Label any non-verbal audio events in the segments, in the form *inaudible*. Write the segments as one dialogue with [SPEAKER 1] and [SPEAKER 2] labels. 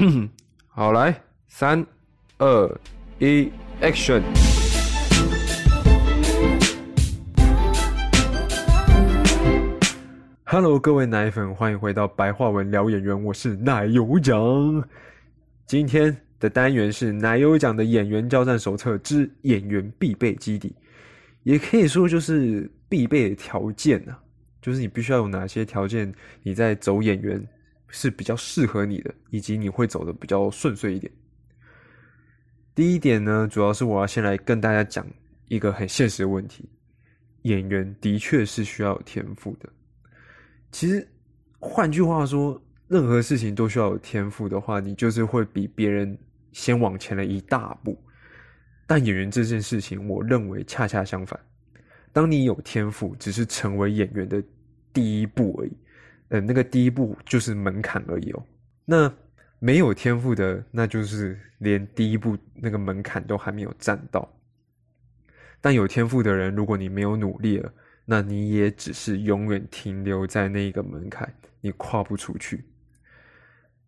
[SPEAKER 1] *clears throat* 好，来，三、二、一，Action！Hello，各位奶粉，欢迎回到白话文聊演员，我是奶油奖。今天的单元是奶油奖的演员交战手册之演员必备基底，也可以说就是必备条件啊，就是你必须要有哪些条件，你在走演员是比较适合你的，以及你会走的比较顺遂一点。第一点呢，主要是我要先来跟大家讲一个很现实的问题：演员的确是需要有天赋的。其实，换句话说，任何事情都需要有天赋的话，你就是会比别人先往前了一大步。但演员这件事情，我认为恰恰相反。当你有天赋，只是成为演员的第一步而已。呃，那个第一步就是门槛而已哦。那没有天赋的，那就是连第一步那个门槛都还没有站到。但有天赋的人，如果你没有努力了，那你也只是永远停留在那一个门槛，你跨不出去。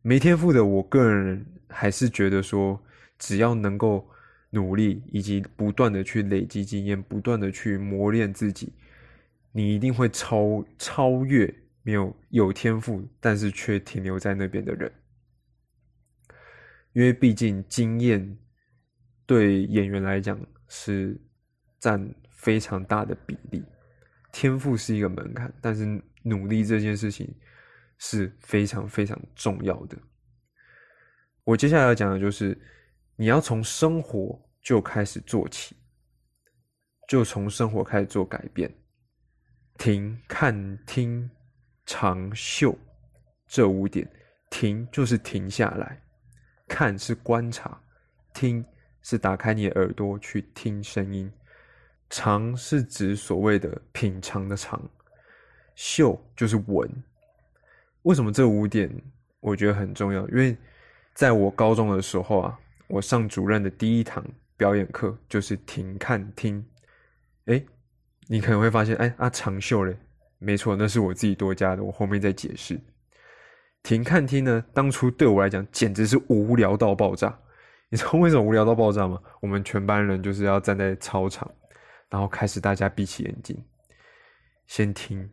[SPEAKER 1] 没天赋的，我个人还是觉得说，只要能够努力，以及不断的去累积经验，不断的去磨练自己，你一定会超超越没有有天赋但是却停留在那边的人。因为毕竟经验对演员来讲是占非常大的比例。天赋是一个门槛，但是努力这件事情是非常非常重要的。我接下来要讲的就是，你要从生活就开始做起，就从生活开始做改变。停、看、听、长、袖这五点，停就是停下来，看是观察，听是打开你的耳朵去听声音。尝是指所谓的品尝的尝，嗅就是闻。为什么这五点我觉得很重要？因为在我高中的时候啊，我上主任的第一堂表演课就是停、看、听。哎，你可能会发现，哎啊，长袖嘞，没错，那是我自己多加的，我后面再解释。听、看、听呢，当初对我来讲简直是无聊到爆炸。你知道为什么无聊到爆炸吗？我们全班人就是要站在操场。然后开始，大家闭起眼睛，先听，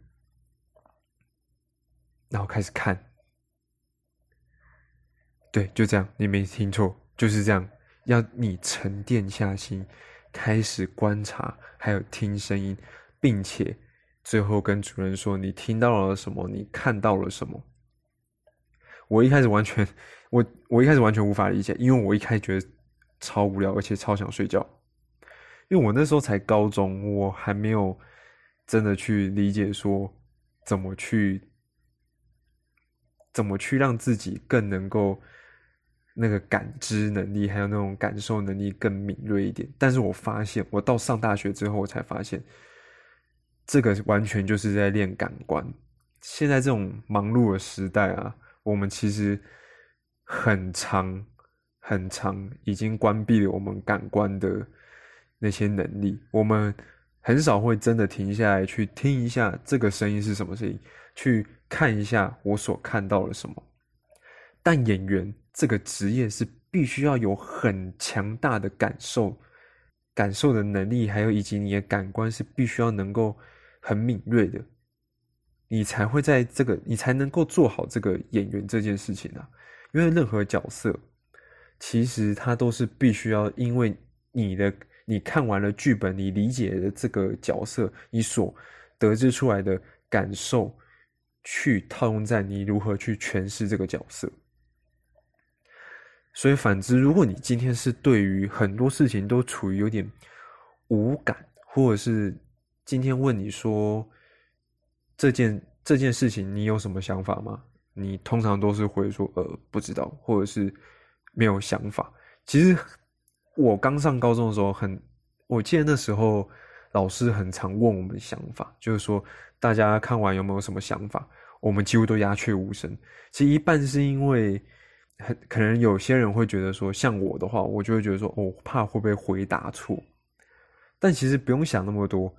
[SPEAKER 1] 然后开始看。对，就这样，你没听错，就是这样。要你沉淀下心，开始观察，还有听声音，并且最后跟主任说你听到了什么，你看到了什么。我一开始完全，我我一开始完全无法理解，因为我一开始觉得超无聊，而且超想睡觉。因为我那时候才高中，我还没有真的去理解说怎么去怎么去让自己更能够那个感知能力，还有那种感受能力更敏锐一点。但是我发现，我到上大学之后，我才发现这个完全就是在练感官。现在这种忙碌的时代啊，我们其实很长很长已经关闭了我们感官的。那些能力，我们很少会真的停下来去听一下这个声音是什么声音，去看一下我所看到了什么。但演员这个职业是必须要有很强大的感受、感受的能力，还有以及你的感官是必须要能够很敏锐的，你才会在这个，你才能够做好这个演员这件事情啊。因为任何角色，其实它都是必须要因为你的。你看完了剧本，你理解的这个角色，你所得知出来的感受，去套用在你如何去诠释这个角色。所以反之，如果你今天是对于很多事情都处于有点无感，或者是今天问你说这件这件事情你有什么想法吗？你通常都是会说呃不知道，或者是没有想法。其实。我刚上高中的时候，很，我记得那时候老师很常问我们想法，就是说大家看完有没有什么想法？我们几乎都鸦雀无声。其实一半是因为，很可能有些人会觉得说，像我的话，我就会觉得说，哦，怕会不会回答错？但其实不用想那么多，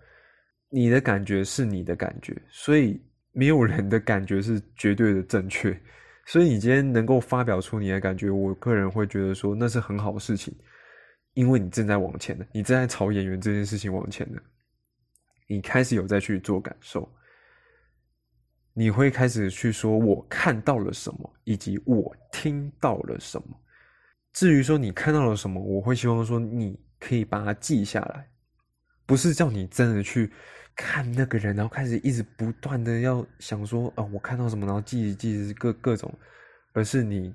[SPEAKER 1] 你的感觉是你的感觉，所以没有人的感觉是绝对的正确。所以你今天能够发表出你的感觉，我个人会觉得说那是很好的事情，因为你正在往前的，你正在朝演员这件事情往前的，你开始有在去做感受，你会开始去说我看到了什么，以及我听到了什么。至于说你看到了什么，我会希望说你可以把它记下来，不是叫你真的去看那个人，然后开始一直不断的要想说啊，我看到什么，然后记着记着各各种，而是你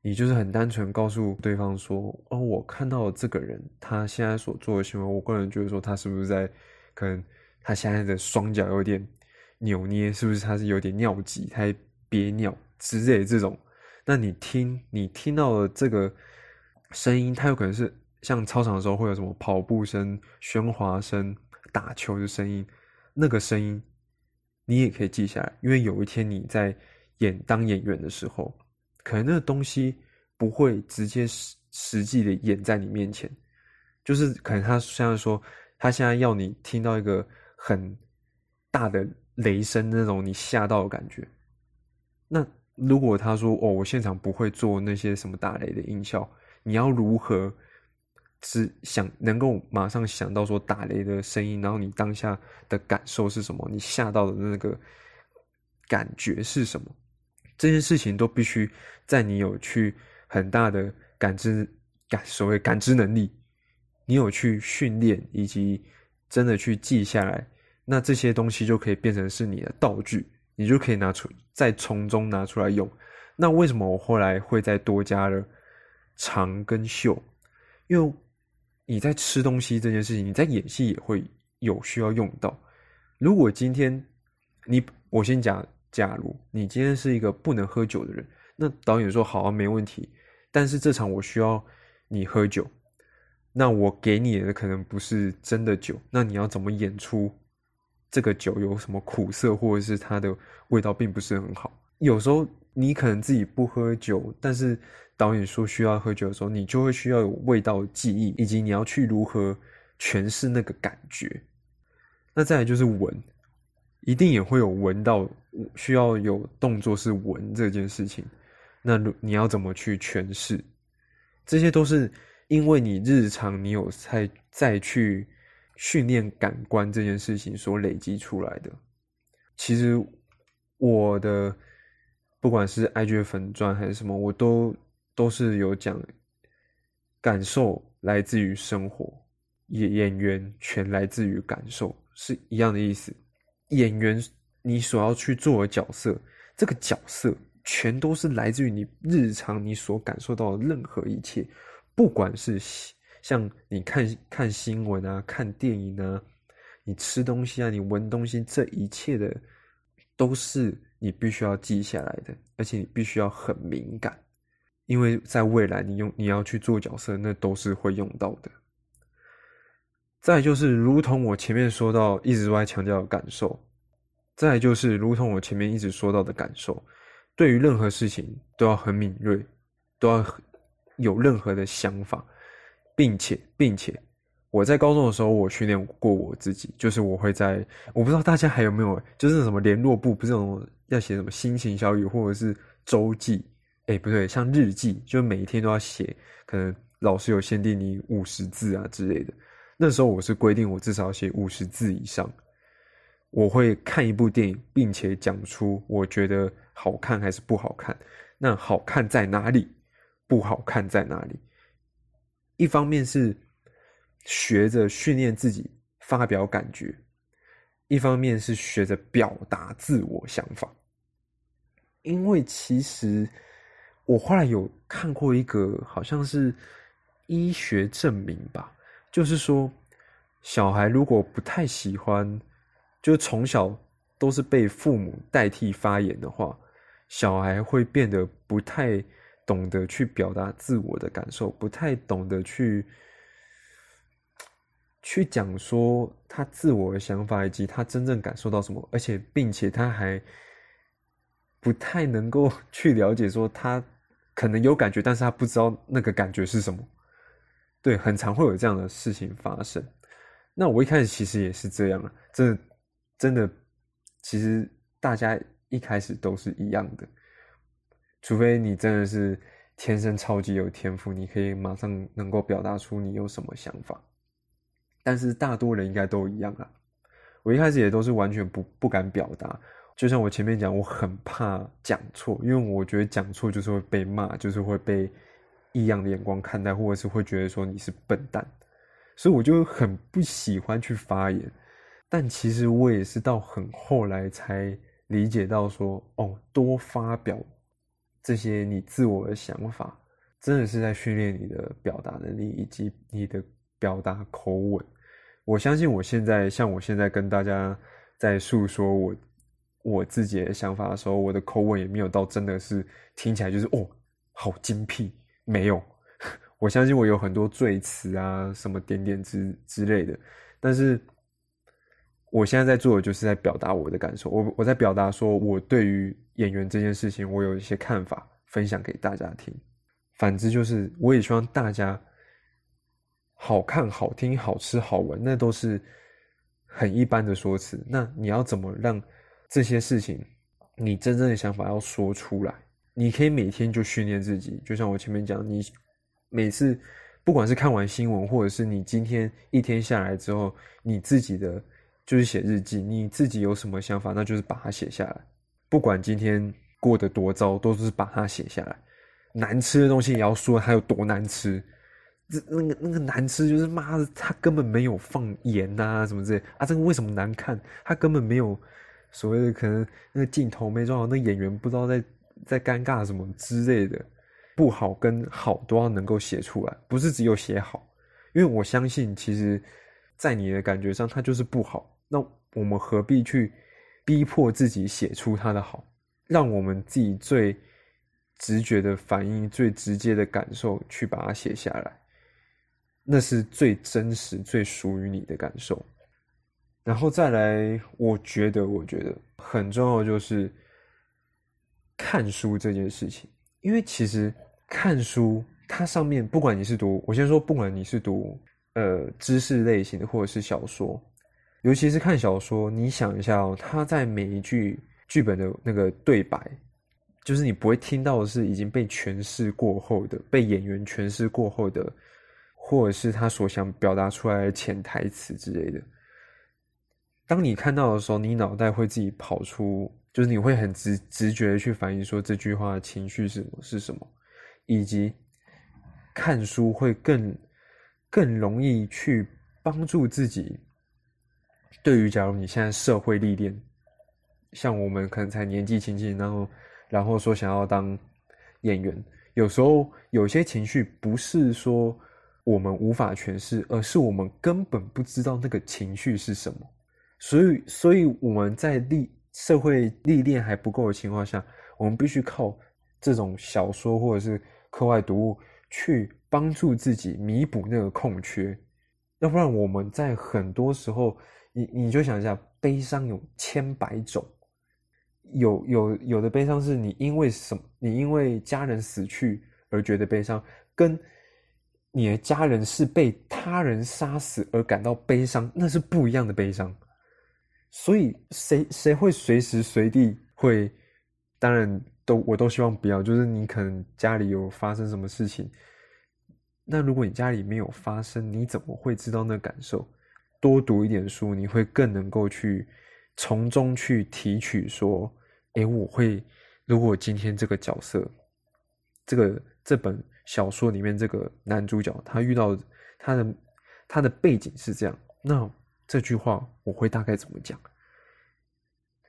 [SPEAKER 1] 你就是很单纯告诉对方说，哦，我看到了这个人他现在所做的行为，我个人觉得说他是不是在可能他现在的双脚有点扭捏，是不是他是有点尿急，他憋尿之类这种。那你听，你听到了这个声音，它有可能是像操场的时候会有什么跑步声、喧哗声、打球的声音，那个声音你也可以记下来，因为有一天你在演当演员的时候，可能那个东西不会直接实实际的演在你面前，就是可能他现在说他现在要你听到一个很大的雷声那种你吓到的感觉，那。如果他说：“哦，我现场不会做那些什么打雷的音效，你要如何只想能够马上想到说打雷的声音，然后你当下的感受是什么？你吓到的那个感觉是什么？这些事情都必须在你有去很大的感知感所谓感知能力，你有去训练以及真的去记下来，那这些东西就可以变成是你的道具。”你就可以拿出，再从中拿出来用。那为什么我后来会再多加了长跟秀？因为你在吃东西这件事情，你在演戏也会有需要用到。如果今天你，我先讲，假如你今天是一个不能喝酒的人，那导演说好啊，没问题。但是这场我需要你喝酒，那我给你的可能不是真的酒，那你要怎么演出？这个酒有什么苦涩，或者是它的味道并不是很好。有时候你可能自己不喝酒，但是导演说需要喝酒的时候，你就会需要有味道记忆，以及你要去如何诠释那个感觉。那再来就是闻，一定也会有闻到，需要有动作是闻这件事情。那你要怎么去诠释？这些都是因为你日常你有再再去。训练感官这件事情所累积出来的，其实我的不管是 IG 粉钻还是什么，我都都是有讲，感受来自于生活，演演员全来自于感受，是一样的意思。演员你所要去做的角色，这个角色全都是来自于你日常你所感受到的任何一切，不管是。像你看看新闻啊，看电影啊，你吃东西啊，你闻东西，这一切的都是你必须要记下来的，而且你必须要很敏感，因为在未来你用你要去做角色，那都是会用到的。再就是，如同我前面说到，一直都在强调的感受，再就是，如同我前面一直说到的感受，对于任何事情都要很敏锐，都要有任何的想法。并且，并且，我在高中的时候，我训练过我自己，就是我会在，我不知道大家还有没有，就是什么联络部，不是那种要写什么心情小语，或者是周记，哎，不对，像日记，就每一天都要写，可能老师有限定你五十字啊之类的。那时候我是规定我至少要写五十字以上。我会看一部电影，并且讲出我觉得好看还是不好看，那好看在哪里，不好看在哪里。一方面是学着训练自己发表感觉，一方面是学着表达自我想法。因为其实我后来有看过一个好像是医学证明吧，就是说小孩如果不太喜欢，就从小都是被父母代替发言的话，小孩会变得不太。懂得去表达自我的感受，不太懂得去去讲说他自我的想法以及他真正感受到什么，而且并且他还不太能够 *laughs* 去了解说他可能有感觉，但是他不知道那个感觉是什么。对，很常会有这样的事情发生。那我一开始其实也是这样啊，真的真的，其实大家一开始都是一样的。除非你真的是天生超级有天赋，你可以马上能够表达出你有什么想法。但是大多人应该都一样啊。我一开始也都是完全不不敢表达，就像我前面讲，我很怕讲错，因为我觉得讲错就是会被骂，就是会被异样的眼光看待，或者是会觉得说你是笨蛋，所以我就很不喜欢去发言。但其实我也是到很后来才理解到说，哦，多发表这些你自我的想法，真的是在训练你的表达能力以及你的表达口吻。我相信我现在像我现在跟大家在诉说我我自己的想法的时候，我的口吻也没有到真的是听起来就是哦好精辟，没有。*laughs* 我相信我有很多赘词啊，什么点点之之类的，但是我现在在做的就是在表达我的感受，我我在表达说我对于演员这件事情，我有一些看法分享给大家听。反之就是我也希望大家。好看、好听、好吃、好闻，那都是很一般的说辞。那你要怎么让这些事情，你真正的想法要说出来？你可以每天就训练自己，就像我前面讲，你每次不管是看完新闻，或者是你今天一天下来之后，你自己的就是写日记，你自己有什么想法，那就是把它写下来。不管今天过得多糟，都是把它写下来。难吃的东西也要说它有多难吃。这那个那个难吃，就是妈的，他根本没有放盐呐，什么之类啊？这个为什么难看？他根本没有所谓的可能那个镜头没抓好，那演员不知道在在尴尬什么之类的，不好跟好都要能够写出来，不是只有写好。因为我相信，其实，在你的感觉上，他就是不好。那我们何必去逼迫自己写出他的好？让我们自己最直觉的反应、最直接的感受去把它写下来。那是最真实、最属于你的感受。然后再来，我觉得，我觉得很重要就是看书这件事情。因为其实看书，它上面不管你是读，我先说，不管你是读呃知识类型的，或者是小说，尤其是看小说，你想一下哦，它在每一句剧本的那个对白，就是你不会听到的是已经被诠释过后的，被演员诠释过后的。或者是他所想表达出来的潜台词之类的，当你看到的时候，你脑袋会自己跑出，就是你会很直直觉的去反映说这句话的情绪是什么是什么，以及看书会更更容易去帮助自己。对于假如你现在社会历练，像我们可能才年纪轻轻，然后然后说想要当演员，有时候有些情绪不是说。我们无法诠释，而是我们根本不知道那个情绪是什么。所以，所以我们在历社会历练还不够的情况下，我们必须靠这种小说或者是课外读物去帮助自己弥补那个空缺。要不然，我们在很多时候，你你就想一下，悲伤有千百种，有有有的悲伤是你因为什么，你因为家人死去而觉得悲伤，跟。你的家人是被他人杀死而感到悲伤，那是不一样的悲伤。所以，谁谁会随时随地会？当然，都我都希望不要。就是你可能家里有发生什么事情，那如果你家里没有发生，你怎么会知道那感受？多读一点书，你会更能够去从中去提取。说，诶，我会如果今天这个角色，这个这本。小说里面这个男主角，他遇到他的他的背景是这样，那这句话我会大概怎么讲？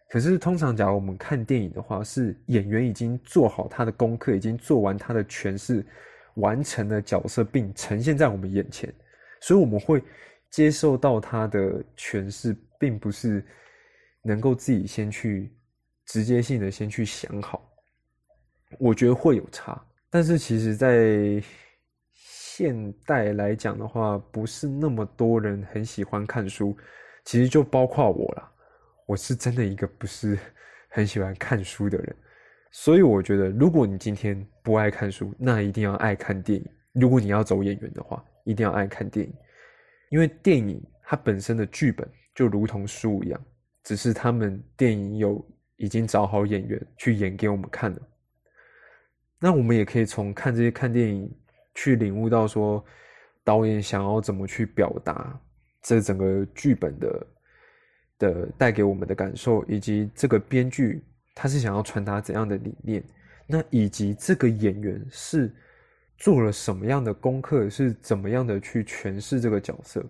[SPEAKER 1] 可是通常，假如我们看电影的话，是演员已经做好他的功课，已经做完他的诠释，完成了角色，并呈现在我们眼前，所以我们会接受到他的诠释，并不是能够自己先去直接性的先去想好。我觉得会有差。但是其实，在现代来讲的话，不是那么多人很喜欢看书。其实就包括我了，我是真的一个不是 *laughs* 很喜欢看书的人。所以我觉得，如果你今天不爱看书，那一定要爱看电影。如果你要走演员的话，一定要爱看电影，因为电影它本身的剧本就如同书一样，只是他们电影有已经找好演员去演给我们看了。那我们也可以从看这些看电影去领悟到说，导演想要怎么去表达这整个剧本的的带给我们的感受，以及这个编剧他是想要传达怎样的理念，那以及这个演员是做了什么样的功课，是怎么样的去诠释这个角色。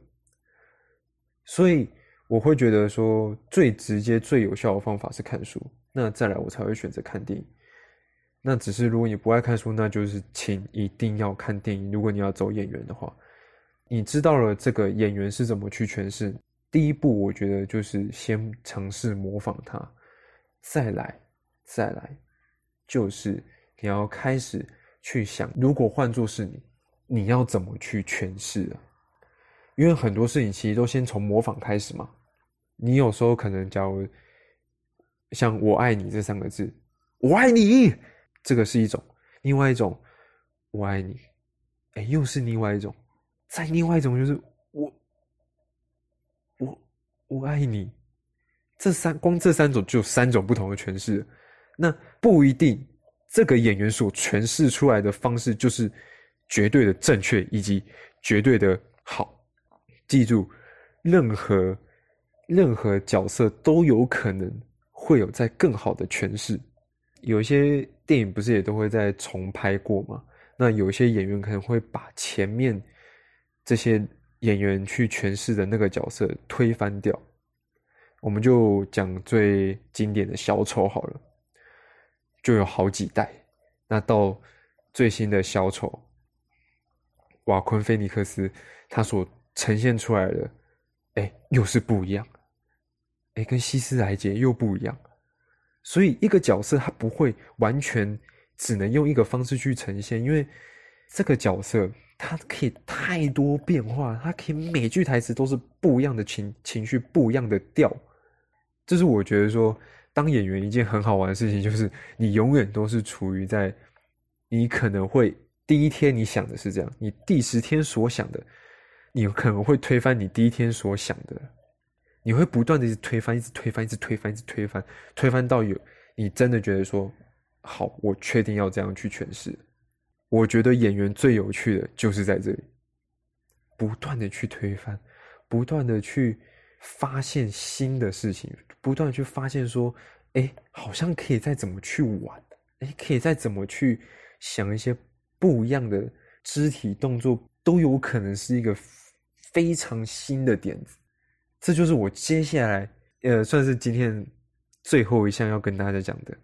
[SPEAKER 1] 所以我会觉得说，最直接、最有效的方法是看书。那再来，我才会选择看电影。那只是如果你不爱看书，那就是请一定要看电影。如果你要走演员的话，你知道了这个演员是怎么去诠释，第一步我觉得就是先尝试模仿他，再来，再来，就是你要开始去想，如果换作是你，你要怎么去诠释啊？因为很多事情其实都先从模仿开始嘛。你有时候可能假如像我爱你这三个字，我爱你。这个是一种，另外一种，我爱你，哎，又是另外一种，再另外一种就是我，我，我爱你，这三光这三种就有三种不同的诠释，那不一定这个演员所诠释出来的方式就是绝对的正确以及绝对的好。记住，任何任何角色都有可能会有在更好的诠释。有一些电影不是也都会在重拍过吗？那有一些演员可能会把前面这些演员去诠释的那个角色推翻掉。我们就讲最经典的小丑好了，就有好几代。那到最新的小丑，瓦昆菲尼克斯他所呈现出来的，哎，又是不一样。哎，跟希斯莱杰又不一样。所以，一个角色他不会完全只能用一个方式去呈现，因为这个角色他可以太多变化，他可以每句台词都是不一样的情情绪，不一样的调。这是我觉得说，当演员一件很好玩的事情，就是你永远都是处于在你可能会第一天你想的是这样，你第十天所想的，你可能会推翻你第一天所想的。你会不断的一直推翻，一直推翻，一直推翻，一直推翻，推翻到有你真的觉得说好，我确定要这样去诠释。我觉得演员最有趣的就是在这里，不断的去推翻，不断的去发现新的事情，不断的去发现说，哎，好像可以再怎么去玩，哎，可以再怎么去想一些不一样的肢体动作，都有可能是一个非常新的点子。这就是我接下来，呃，算是今天最后一项要跟大家讲的。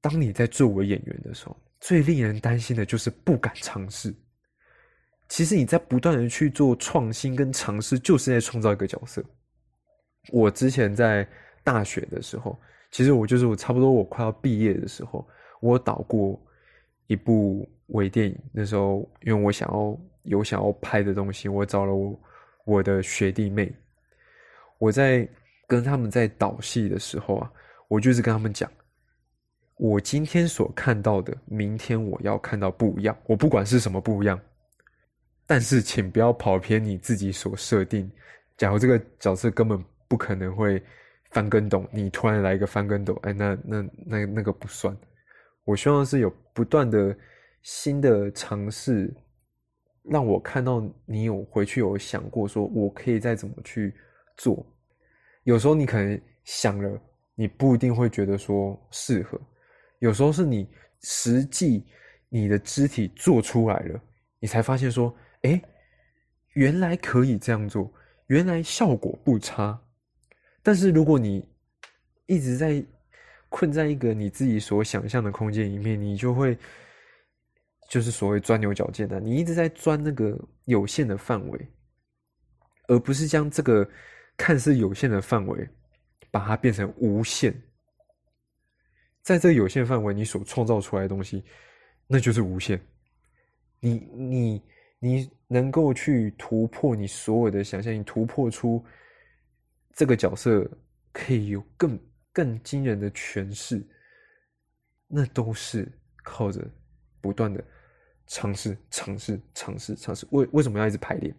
[SPEAKER 1] 当你在作为演员的时候，最令人担心的就是不敢尝试。其实你在不断的去做创新跟尝试，就是在创造一个角色。我之前在大学的时候，其实我就是我差不多我快要毕业的时候，我导过一部微电影。那时候因为我想要有想要拍的东西，我找了我。我的学弟妹，我在跟他们在导戏的时候啊，我就是跟他们讲，我今天所看到的，明天我要看到不一样。我不管是什么不一样，但是请不要跑偏你自己所设定。假如这个角色根本不可能会翻跟斗，你突然来一个翻跟斗，哎，那那那那个不算。我希望是有不断的新的尝试。让我看到你有回去有想过，说我可以再怎么去做。有时候你可能想了，你不一定会觉得说适合。有时候是你实际你的肢体做出来了，你才发现说，哎，原来可以这样做，原来效果不差。但是如果你一直在困在一个你自己所想象的空间里面，你就会。就是所谓钻牛角尖的，你一直在钻那个有限的范围，而不是将这个看似有限的范围，把它变成无限。在这有限范围，你所创造出来的东西，那就是无限。你你你能够去突破你所有的想象，你突破出这个角色可以有更更惊人的诠释，那都是靠着不断的。尝试，尝试，尝试，尝试。为为什么要一直排练？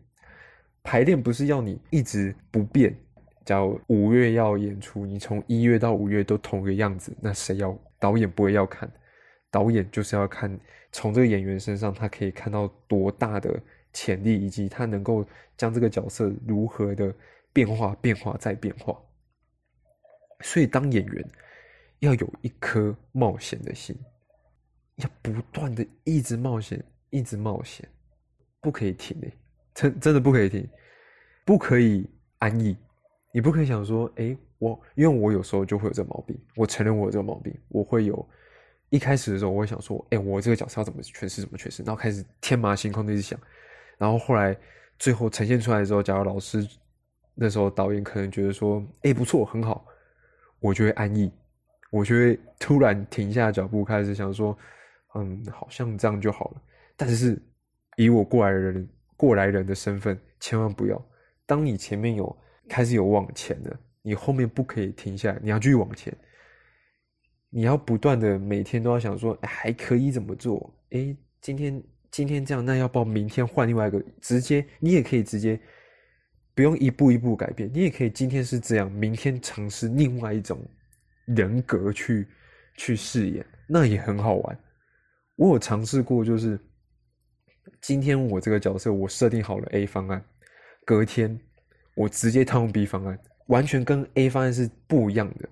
[SPEAKER 1] 排练不是要你一直不变。假如五月要演出，你从一月到五月都同个样子，那谁要？导演不会要看。导演就是要看从这个演员身上，他可以看到多大的潜力，以及他能够将这个角色如何的变化、变化再变化。所以，当演员要有一颗冒险的心，要不断的一直冒险，一直冒险，不可以停诶，真真的不可以停，不可以安逸。你不可以想说，哎，我因为我有时候就会有这毛病，我承认我有这个毛病，我会有。一开始的时候，我会想说，哎，我这个角色要怎么诠释，怎么诠释，然后开始天马行空的一直想，然后后来最后呈现出来之后，假如老师那时候导演可能觉得说，哎，不错，很好，我就会安逸，我就会突然停下脚步，开始想说，嗯，好像这样就好了。但是以我过来人过来人的身份，千万不要，当你前面有开始有往前了，你后面不可以停下来，你要继续往前。你要不断的每天都要想说还可以怎么做？哎，今天今天这样，那要不明天换另外一个？直接你也可以直接不用一步一步改变，你也可以今天是这样，明天尝试另外一种人格去去饰演，那也很好玩。我有尝试过，就是今天我这个角色我设定好了 A 方案，隔天我直接套用 B 方案，完全跟 A 方案是不一样的。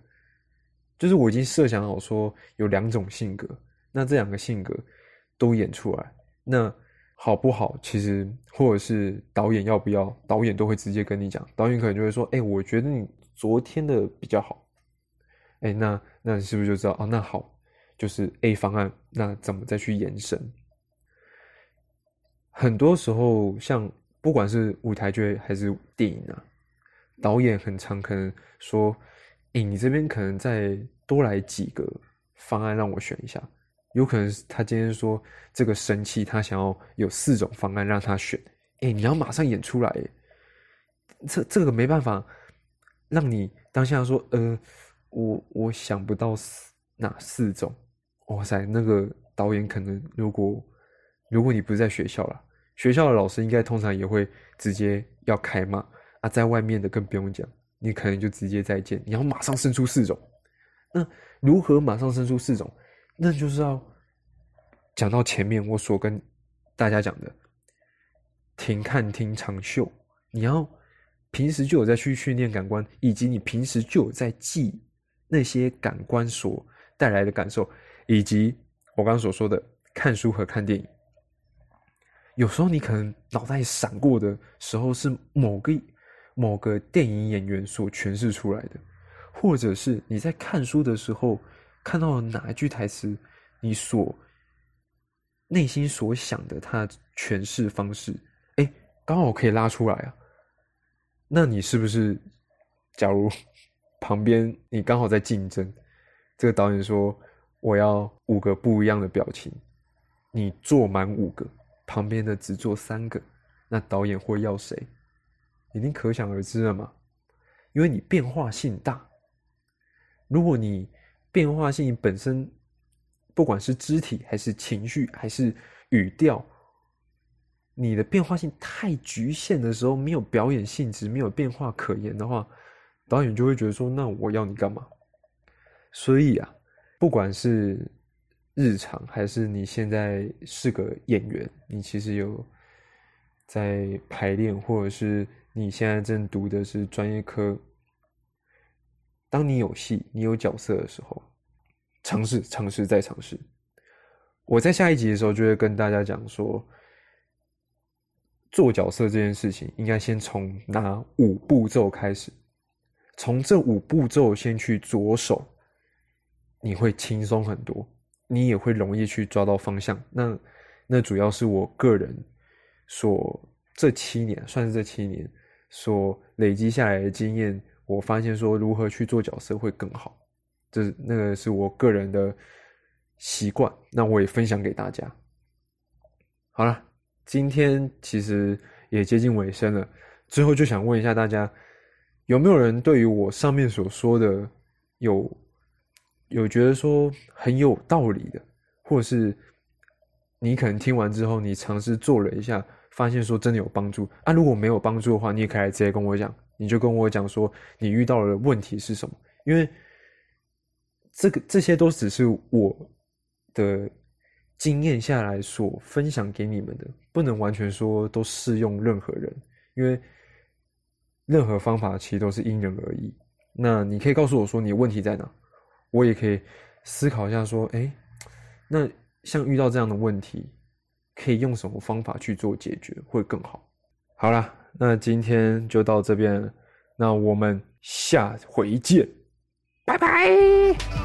[SPEAKER 1] 就是我已经设想好说有两种性格，那这两个性格都演出来，那好不好？其实或者是导演要不要，导演都会直接跟你讲。导演可能就会说：“哎，我觉得你昨天的比较好。”哎，那那你是不是就知道？哦，那好，就是 A 方案，那怎么再去延伸？很多时候，像不管是舞台剧还是电影啊，导演很常可能说。哎，你这边可能再多来几个方案让我选一下，有可能他今天说这个生气，他想要有四种方案让他选。哎，你要马上演出来，这这个没办法让你当下说，呃，我我想不到哪四种。哇塞，那个导演可能如果如果你不在学校了，学校的老师应该通常也会直接要开骂啊，在外面的更不用讲。你可能就直接再见，你要马上生出四种，那如何马上生出四种？那就是要讲到前面我所跟大家讲的，停看听长袖，你要平时就有在去训练感官，以及你平时就有在记那些感官所带来的感受，以及我刚刚所说的看书和看电影，有时候你可能脑袋闪过的时候是某个。某个电影演员所诠释出来的，或者是你在看书的时候看到了哪一句台词，你所内心所想的他诠释方式，哎，刚好可以拉出来啊。那你是不是，假如 *laughs* 旁边你刚好在竞争，这个导演说我要五个不一样的表情，你做满五个，旁边的只做三个，那导演会要谁？已经可想而知了嘛，因为你变化性大。如果你变化性本身，不管是肢体还是情绪还是语调，你的变化性太局限的时候，没有表演性质，没有变化可言的话，导演就会觉得说：“那我要你干嘛？”所以啊，不管是日常还是你现在是个演员，你其实有在排练，或者是。你现在正读的是专业科。当你有戏、你有角色的时候，尝试、尝试再尝试。我在下一集的时候就会跟大家讲说，做角色这件事情应该先从哪五步骤开始，从这五步骤先去着手，你会轻松很多，你也会容易去抓到方向。那那主要是我个人所这七年，算是这七年。所累积下来的经验，我发现说如何去做角色会更好，这那个是我个人的习惯，那我也分享给大家。好了，今天其实也接近尾声了，最后就想问一下大家，有没有人对于我上面所说的有有觉得说很有道理的，或者是你可能听完之后你尝试做了一下？发现说真的有帮助啊！如果没有帮助的话，你也可以直接跟我讲，你就跟我讲说你遇到的问题是什么。因为这个这些都只是我的经验下来所分享给你们的，不能完全说都适用任何人，因为任何方法其实都是因人而异。那你可以告诉我说你问题在哪，我也可以思考一下说，哎，那像遇到这样的问题，可以用什么方法去做解决会更好？好啦，那今天就到这边，那我们下回见，拜拜。